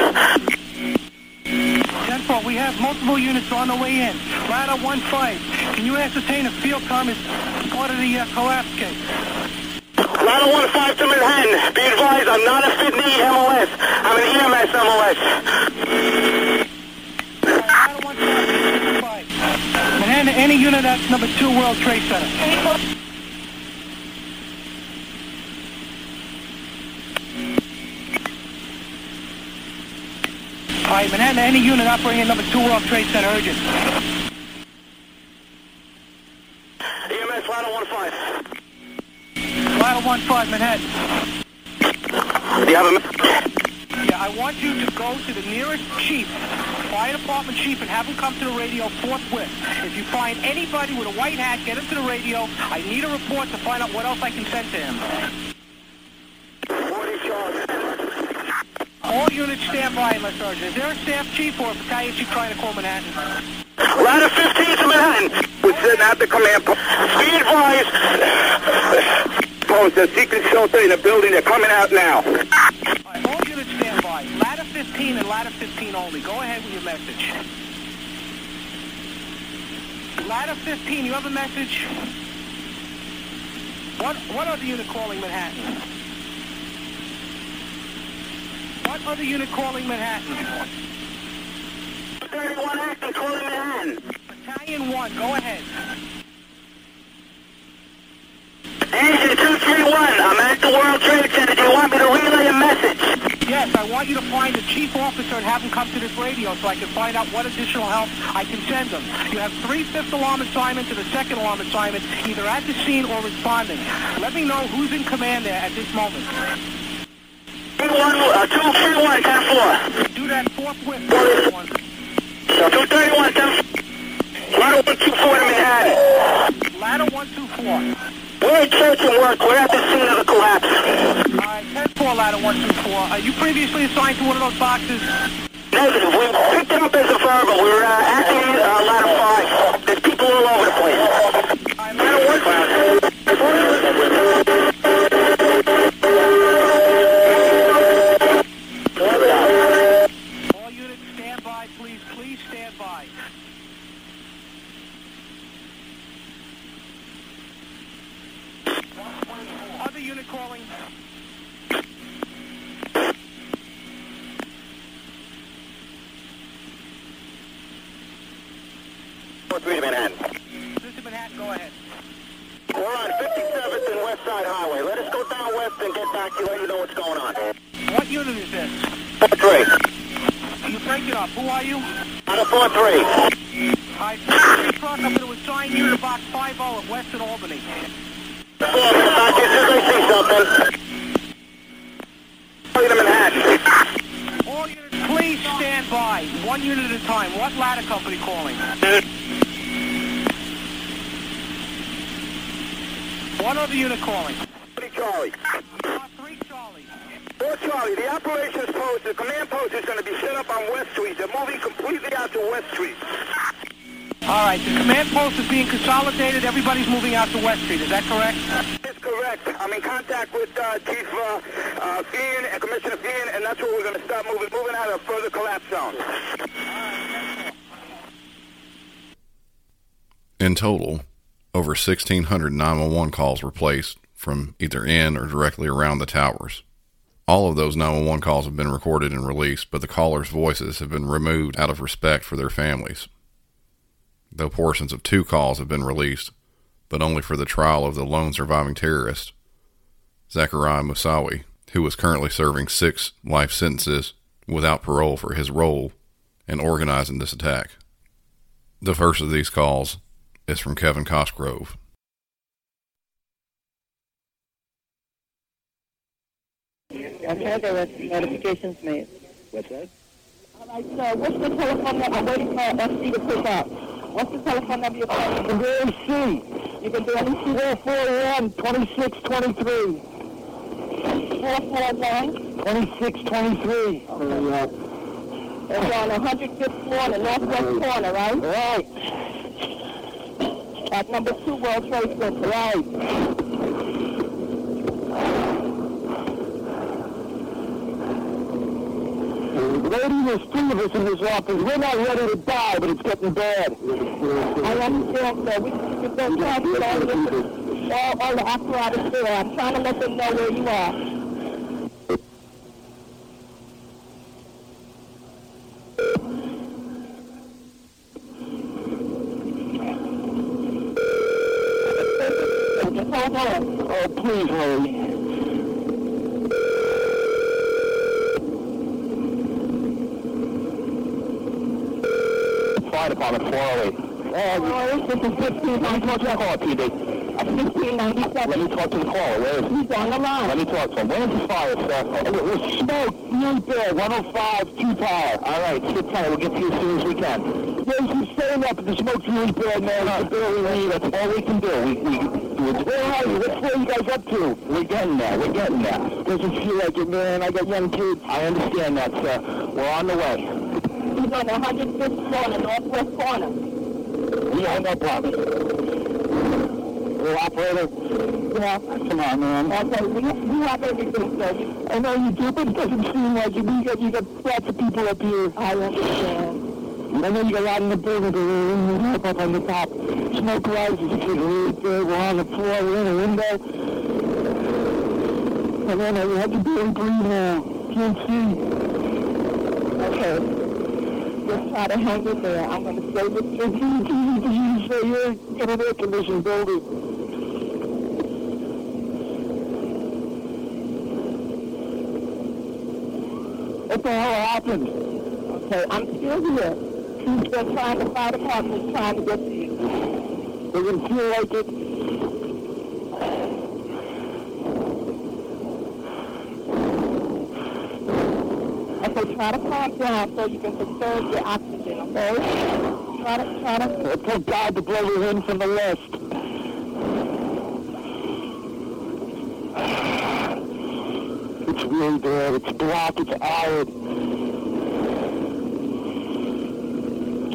10 we have multiple units on the way in. Ladder 1-5. Can you ascertain if field com is the uh, collapse case? Ladder 1-5 to Manhattan. Be advised, I'm not a Sydney MOS. I'm an EMS MOS. Manhattan, any unit at number 2 World Trade Center. All right, Manhattan, any unit operating at number 2 World Trade Center, urgent. EMS ladder 1-5. Ladder 1-5, Do you have a... Yeah, I want you to go to the nearest chief, fire department chief, and have him come to the radio forthwith. If you find anybody with a white hat, get him to the radio. I need a report to find out what else I can send to him. All units stand by my sergeant. Is there a staff chief or a battalion chief trying to call Manhattan? Ladder 15 to Manhattan. We're sitting at the command post. Be advised. Post, a secret shelter in the building. They're coming out now. All right, all units stand by. Ladder 15 and ladder 15 only. Go ahead with your message. Ladder 15, you have a message? What, what other unit calling Manhattan? What other unit calling Manhattan? 31 active calling Manhattan. Battalion 1, go ahead. 231, I'm at the World Trade Center. Do you want me to relay a message? Yes, I want you to find the chief officer and have him come to this radio so I can find out what additional help I can send them. You have three fifth alarm assignments and a second alarm assignment, either at the scene or responding. Let me know who's in command there at this moment. 231, uh, 231, 10 Do that forthwith. 231, 10 Ladder 124 to Manhattan. Ladder 124. We're at church and work. We're at the scene of the collapse. All right, 10-4, ladder 124. Are you previously assigned to one of those boxes? Negative. We picked it up as a verbal. We were uh, at the uh, ladder 5. There's people all over the place. All right, ladder 124. All units stand by, please. Please stand by. Other unit calling. Four three to Manhattan. This is Manhattan, go ahead. We're on 57th and West Side Highway. Let us go down west and get back to you, let you know what's going on. What unit is this? Four three. You break it up. Who are you? On a four three. I see truck. I'm going to assign you to box 50 at Western Albany. Four, back as soon as I see something. Three to Manhattan. All units, please stand by. One unit at a time. What ladder company calling? What other unit calling? Three Charlie. Uh, three Charlie. Four 4 Charlie, the operations post, the command post is going to be set up on West Street. They're moving completely out to West Street. All right, the command post is being consolidated. Everybody's moving out to West Street. Is that correct? That's correct. I'm in contact with uh, Chief uh, uh, Feehan and Commissioner Feehan, and that's where we're going to start moving, moving out of further collapse zone. In total, over 1,600 911 calls were placed from either in or directly around the towers. All of those 911 calls have been recorded and released, but the callers' voices have been removed out of respect for their families. Though portions of two calls have been released, but only for the trial of the lone surviving terrorist, Zachariah Moussaoui, who was currently serving six life sentences without parole for his role in organizing this attack. The first of these calls is from Kevin Cosgrove. Okay, there was notifications made. What's that? All right, so what's the telephone number? I'm waiting for FC to pick up. What's the telephone number you're calling? The MC. You can do anything. 441 2623. 441 2623. Okay. It's on 105th floor, the northwest corner, right? Right. At number two World Trade Center. Right. Lady, there's three of us in this office. We're not ready to die, but it's getting bad. I understand, sir. We can go try to get all the, all, all the apparatus there. I'm trying to let them know where you are. Just hold on. Oh, please hurry. 408. Oh, this is 15. Let me talk to the caller, PD. 1597. Let me talk to the caller. Where is he? He's on the line. Let me talk to him. Where's the fire, sir? Oh, there's smoke right there. 105, 2 power. All right, sit tight. We'll get to you as soon as we can. There's some staying up, the smoke's really bad, man. It's barely leave. That's all we can do. We, we, we, where are you? What's where you guys up to? We're getting there. We're getting there. Doesn't feel like it, man. I got young kids. I understand that, sir. We're on the way. He's on the 105th floor, the northwest corner. We up on it. Little operator. Yeah. Come on, man. Okay, we, we have everything, sir. I know you do, but it doesn't seem like it. We got, you got lots of people up here. I understand. I know you got a lot in the building, but we're up, up on the top. Smoke rises, it's right there. We're on the floor, we're in a window. And then we have to barely breathe now. Can't see. Okay. Just try to hang in there. I'm going to say this to you. for you to an air-conditioned building. What the hell happened? Okay, I'm still here. He's been trying to fight department is trying to get to you. Does it feel like it? Okay, try to calm down so you can conserve your oxygen, okay? Try to, try to, Thank God to blow was in from the west. It's really bad. It's black. It's arid.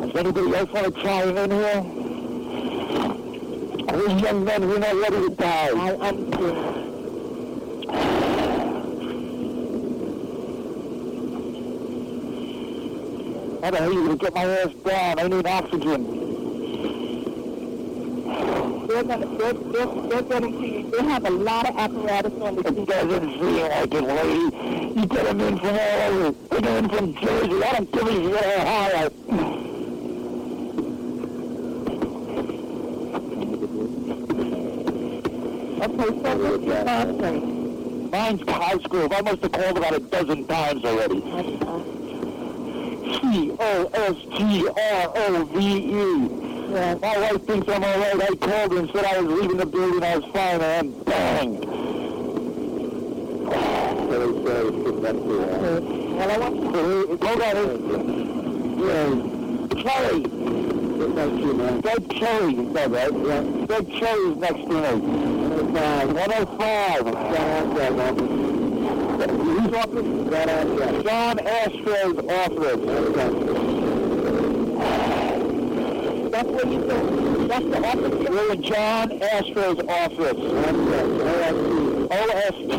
Does anybody else want to chime in here? We're young men. We're not ready to die. I understand. How the hell are you going to get my ass down? I need oxygen. They're gonna, they're, they're, they're getting to. They have a lot of apparatus on the It doesn't feel like it, lady. You get them in from all over. They get in from Jersey. I don't give a shit Ohio. Okay, so what's your last name? Mine's Cosgrove. I must have called about a dozen times already. C-O-S-G-R-O-V-E. Yeah. My wife thinks I'm all right. I called her and said I was leaving the building. I was fine, and bang. Well, I want you Uh, Hold on. Yeah. Cherry. Doug Cherry. Is that right? Yeah. Doug Cherry is next to me. 105. 105. Whose office? John Astro's office. That's where you go. That's the office. We're in John Astro's office. OST.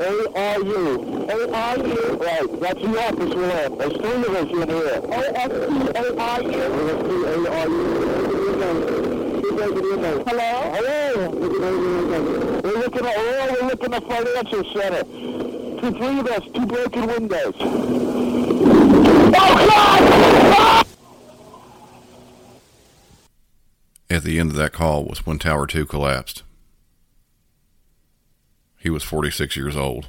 A-R-U. A-R-U. Right, that's the office we're in. There's three of us in here. Hello? Hello? We're looking at, oh, we're looking at financial center. Two, three of us, two broken windows. Oh, God! At the end of that call was when Tower 2 collapsed. He was 46 years old.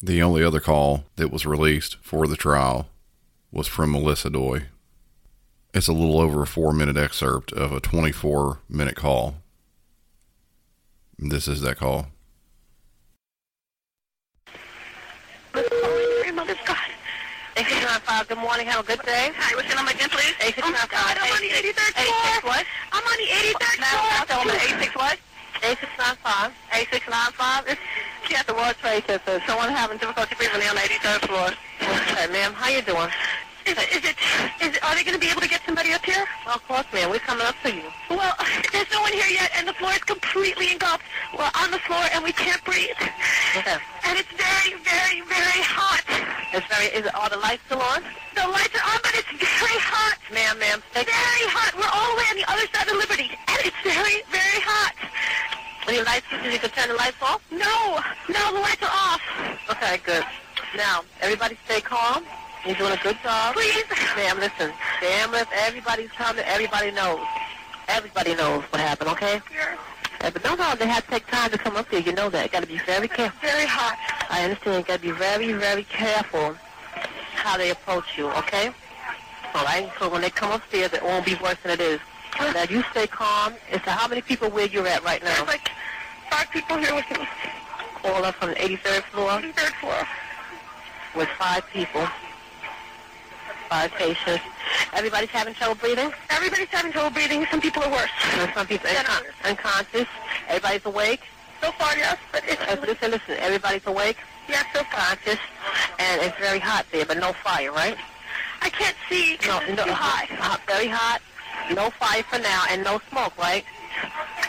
The only other call that was released for the trial was from Melissa Doi. It's a little over a four minute excerpt of a 24 minute call. This is that call. Mother's God. 8695, good morning, have a good day. Hi, what's your number again, please? 8695. Oh my God, I'm on the 83rd floor. 86 what? I'm on the 83rd floor. Now, tell me 86 what? 8695. 8695. It's she at the World Trade Center. Someone having difficulty breathing on the 83rd floor. Okay, ma'am, how you doing? Is it, is it, is it, are they going to be able to get somebody up here? Well, of course, ma'am. We're coming up to you. Well, <laughs> there's no one here yet, and the floor is completely engulfed. We're on the floor, and we can't breathe. Okay. And it's very, very, very hot. It's very, is it, are the lights still on? The lights are on, but it's very hot. Ma'am, ma'am. Very hot. We're all the way on the other side of Liberty, and it's very, very hot. Any lights, you can turn the lights off? No, no, the lights are off. Okay, good. Now, everybody stay calm. You're doing a good job. Please. Ma'am, listen. The ambulance, everybody's coming. Everybody knows. Everybody knows what happened, okay? Uh, but no, no, they have to take time to come up here. You know that. got to be very careful. Very hot. I understand. got to be very, very careful how they approach you, okay? All right? So when they come upstairs, it won't be worse than it is. Now, you stay calm. As to how many people where you're at right now? There's like five people here with me. All up from the 83rd floor? 83rd floor. With five people. Five patients. Everybody's having trouble breathing? Everybody's having trouble breathing. Some people are worse. And <laughs> some people are uncon- unconscious. Everybody's awake? So far, yes. But it's... Uh, listen, listen. Everybody's awake? Yes, so conscious. And it's very hot there, but no fire, right? I can't see. No, no, too high. Hot, very hot. No fire for now, and no smoke, right?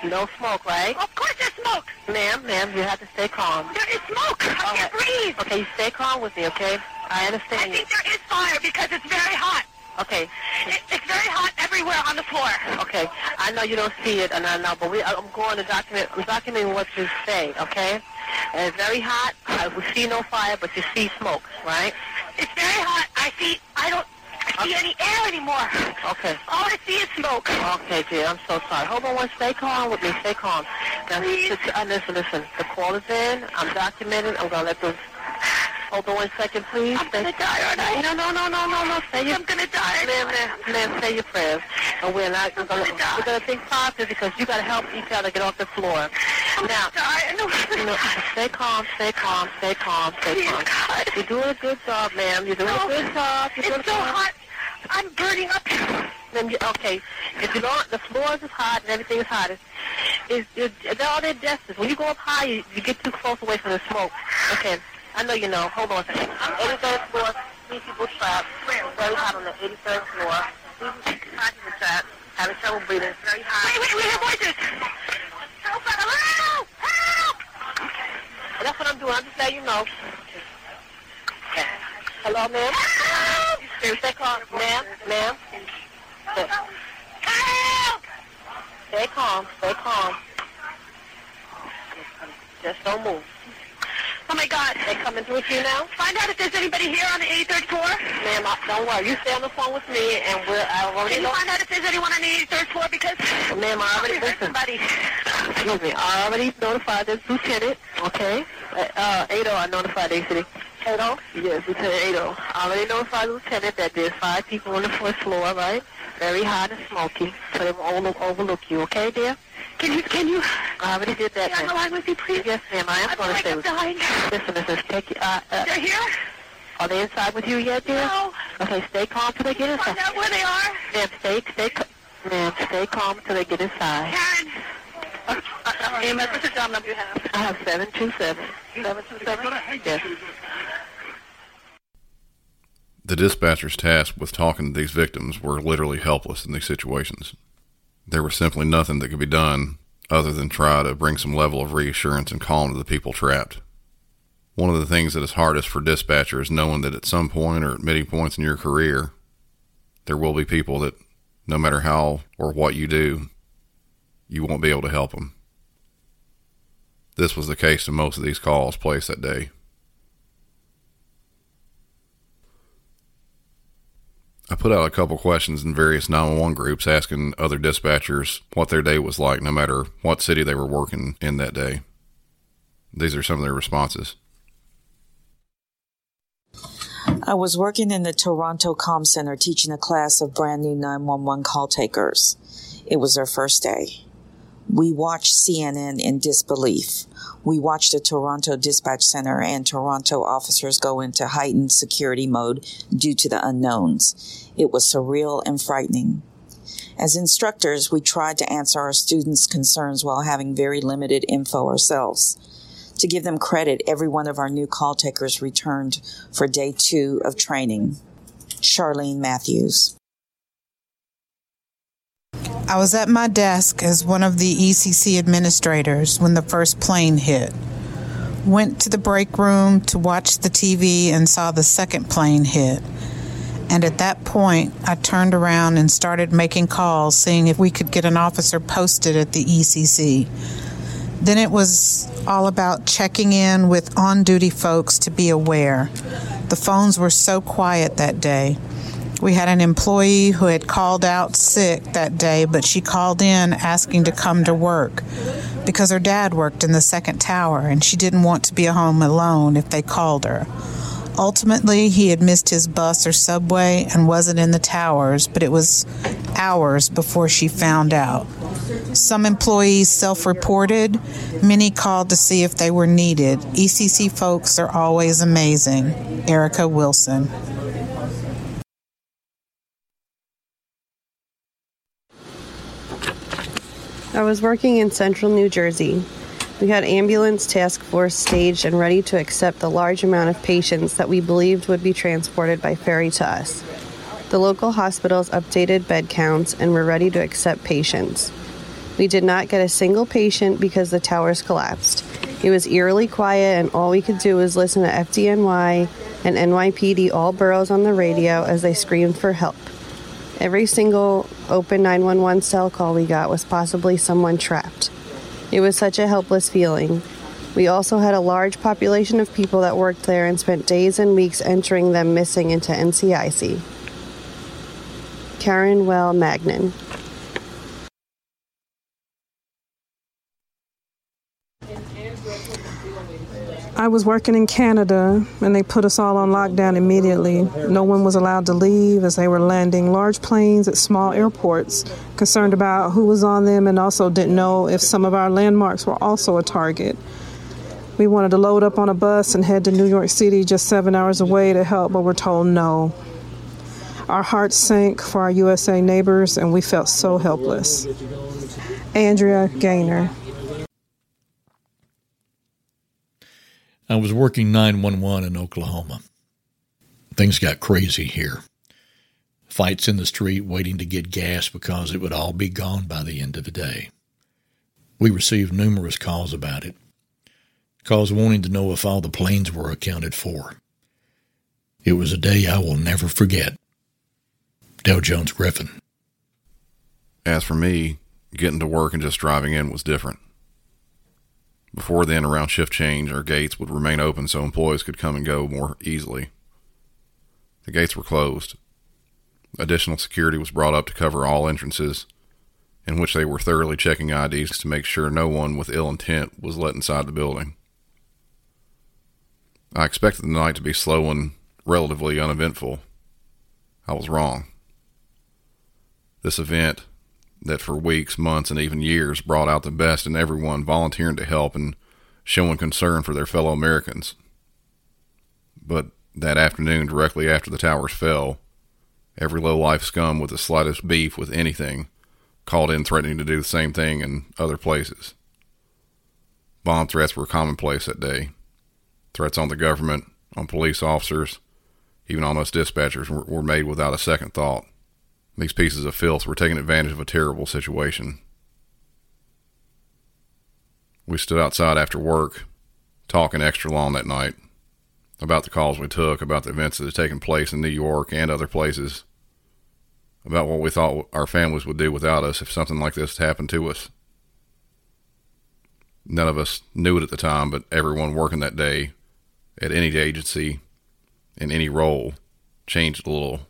No smoke, right? Of course there's smoke. Ma'am, ma'am, you have to stay calm. There is smoke. I can't breathe. Okay, you stay calm with me, okay? I understand. I think there is fire because it's very hot. Okay. It, it's very hot everywhere on the floor. Okay. I know you don't see it, and I know, but we, I'm going to document. I'm documenting what you say, okay? And it's very hot. I we see no fire, but you see smoke, right? It's very hot. I see. I don't see any air anymore. Okay. All I see is smoke. Okay, dear. I'm so sorry. Hold on one. Stay calm with me. Stay calm. Now, Please. Listen, listen. The call is in. I'm documenting. I'm going to let them... Hold on one second, please. I'm gonna die, aren't I? No, no, no, no, no, no. Say your, I'm gonna die. Ma'am, ma'am, ma'am, say your prayers. And we're not gonna, gonna die. We're gonna think positive because you gotta help each other get off the floor. I'm now, die. No. You know, stay calm, stay calm, stay calm, stay Please, calm. God. You're doing a good job, ma'am. You're doing no, a good job. You're it's so hot. I'm burning up. Then you, okay, if you don't, the floors is hot and everything is hot. It's, it's, it's, it's all their distance. When you go up high, you, you get too close away from the smoke. Okay, I know you know. Hold on a second. 83rd floor, three people trapped. Very hot on the 83rd floor. Three people trapped. Having trouble breathing. Very hot. Wait, wait, we hear voices. Help! Help! Help! That's what I'm doing. I'm just letting you know. Okay. Hello, ma'am? Help! Stay calm, ma'am, ma'am. Help! Stay calm, stay calm. Just don't move. Oh my God. They coming through with you now? Find out if there's anybody here on the 83rd floor. Ma'am, I, don't worry. You stay on the phone with me and we'll, I already Can you know. find out if there's anyone on the 83rd floor because... Ma'am, I already, listen. Somebody. Excuse me. I already notified the lieutenant, okay? Uh, uh, Ado, I notified the city. Ado? Yes, Lieutenant Ado. I already notified the lieutenant that there's five people on the fourth floor, right? Very hot and smoky, so they won't overlook you, okay, dear? Can you, can you? I already did that. Can I line with you, please? Yes, ma'am. I am going to stay with you. Listen, listen. Take, uh, uh, They're here? Are they inside with you yet, dear? No. Okay, stay calm till they get inside. Find out where they are. Ma'am, stay, stay, ma'am, stay calm till they get inside. Karen. Uh, uh, EMS, what's the job number you have? I have 727. 727? Yes. The dispatchers tasked with talking to these victims were literally helpless in these situations. There was simply nothing that could be done other than try to bring some level of reassurance and calm to the people trapped. One of the things that is hardest for dispatchers is knowing that at some point or at many points in your career, there will be people that, no matter how or what you do, you won't be able to help them. This was the case in most of these calls placed that day. I put out a couple questions in various 911 groups asking other dispatchers what their day was like, no matter what city they were working in that day. These are some of their responses. I was working in the Toronto Com Center teaching a class of brand new 911 call takers. It was their first day. We watched CNN in disbelief. We watched the Toronto Dispatch Center and Toronto officers go into heightened security mode due to the unknowns. It was surreal and frightening. As instructors, we tried to answer our students' concerns while having very limited info ourselves. To give them credit, every one of our new call takers returned for day two of training. Charlene Matthews. I was at my desk as one of the ECC administrators when the first plane hit. Went to the break room to watch the TV and saw the second plane hit. And at that point, I turned around and started making calls, seeing if we could get an officer posted at the ECC. Then it was all about checking in with on duty folks to be aware. The phones were so quiet that day. We had an employee who had called out sick that day, but she called in asking to come to work because her dad worked in the second tower and she didn't want to be home alone if they called her. Ultimately, he had missed his bus or subway and wasn't in the towers, but it was hours before she found out. Some employees self reported, many called to see if they were needed. ECC folks are always amazing. Erica Wilson. I was working in central New Jersey. We had ambulance task force staged and ready to accept the large amount of patients that we believed would be transported by ferry to us. The local hospitals updated bed counts and were ready to accept patients. We did not get a single patient because the towers collapsed. It was eerily quiet, and all we could do was listen to FDNY and NYPD all boroughs on the radio as they screamed for help. Every single open 911 cell call we got was possibly someone trapped. It was such a helpless feeling. We also had a large population of people that worked there and spent days and weeks entering them missing into NCIC. Karen Well Magnan. I was working in Canada and they put us all on lockdown immediately. No one was allowed to leave as they were landing large planes at small airports, concerned about who was on them and also didn't know if some of our landmarks were also a target. We wanted to load up on a bus and head to New York City, just seven hours away, to help, but we're told no. Our hearts sank for our USA neighbors and we felt so helpless. Andrea Gaynor. I was working 911 in Oklahoma. Things got crazy here. Fights in the street waiting to get gas because it would all be gone by the end of the day. We received numerous calls about it. Calls wanting to know if all the planes were accounted for. It was a day I will never forget. Dale Jones Griffin. As for me, getting to work and just driving in was different. Before then, around shift change, our gates would remain open so employees could come and go more easily. The gates were closed. Additional security was brought up to cover all entrances, in which they were thoroughly checking IDs to make sure no one with ill intent was let inside the building. I expected the night to be slow and relatively uneventful. I was wrong. This event, that for weeks, months, and even years brought out the best in everyone volunteering to help and showing concern for their fellow Americans. But that afternoon, directly after the towers fell, every low life scum with the slightest beef with anything called in threatening to do the same thing in other places. Bomb threats were commonplace that day. Threats on the government, on police officers, even on us dispatchers were made without a second thought. These pieces of filth were taking advantage of a terrible situation. We stood outside after work, talking extra long that night about the calls we took, about the events that had taken place in New York and other places, about what we thought our families would do without us if something like this happened to us. None of us knew it at the time, but everyone working that day at any agency in any role changed a little.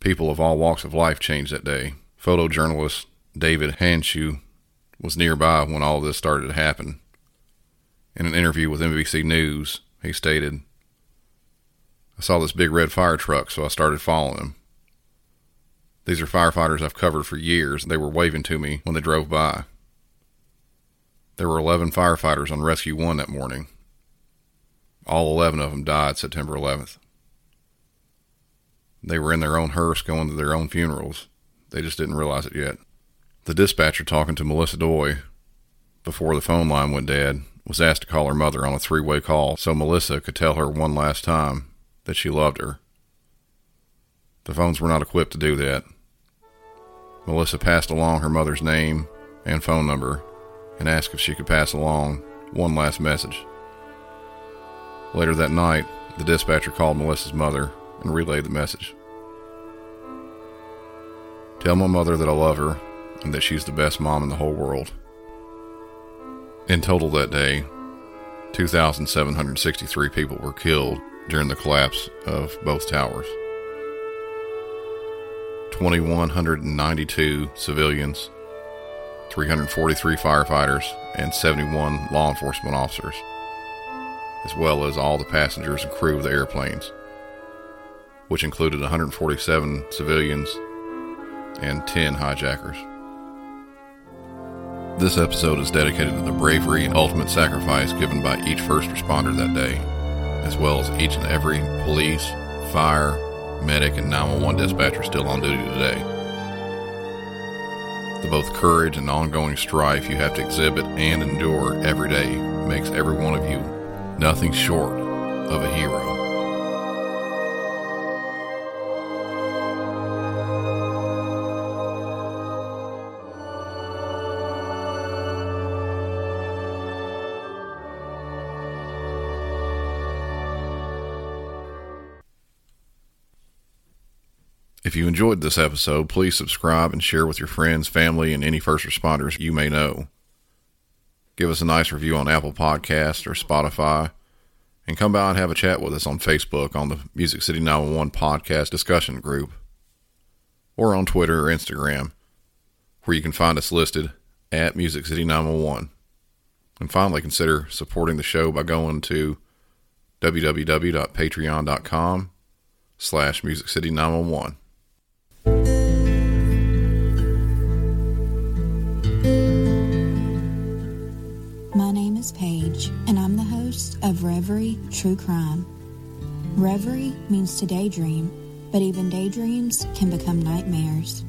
People of all walks of life changed that day. Photojournalist David Handschuh was nearby when all this started to happen. In an interview with NBC News, he stated, I saw this big red fire truck, so I started following him. These are firefighters I've covered for years. They were waving to me when they drove by. There were 11 firefighters on Rescue 1 that morning. All 11 of them died September 11th. They were in their own hearse going to their own funerals. They just didn't realize it yet. The dispatcher talking to Melissa Doi before the phone line went dead was asked to call her mother on a three way call so Melissa could tell her one last time that she loved her. The phones were not equipped to do that. Melissa passed along her mother's name and phone number and asked if she could pass along one last message. Later that night, the dispatcher called Melissa's mother and relay the message. Tell my mother that I love her and that she's the best mom in the whole world. In total that day, 2,763 people were killed during the collapse of both towers. 2,192 civilians, 343 firefighters, and 71 law enforcement officers, as well as all the passengers and crew of the airplanes, which included 147 civilians and 10 hijackers. This episode is dedicated to the bravery and ultimate sacrifice given by each first responder that day, as well as each and every police, fire, medic, and 911 dispatcher still on duty today. The both courage and ongoing strife you have to exhibit and endure every day makes every one of you nothing short of a hero. Enjoyed this episode, please subscribe and share with your friends, family, and any first responders you may know. Give us a nice review on Apple Podcasts or Spotify, and come by and have a chat with us on Facebook on the Music City 911 podcast discussion group, or on Twitter or Instagram, where you can find us listed at Music City 911. And finally, consider supporting the show by going to www.patreon.com slash Music City 911. Paige, and I'm the host of Reverie True Crime. Reverie means to daydream, but even daydreams can become nightmares.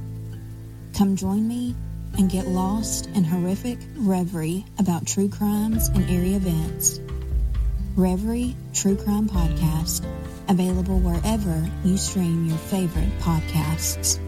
Come join me and get lost in horrific reverie about true crimes and eerie events. Reverie True Crime Podcast, available wherever you stream your favorite podcasts.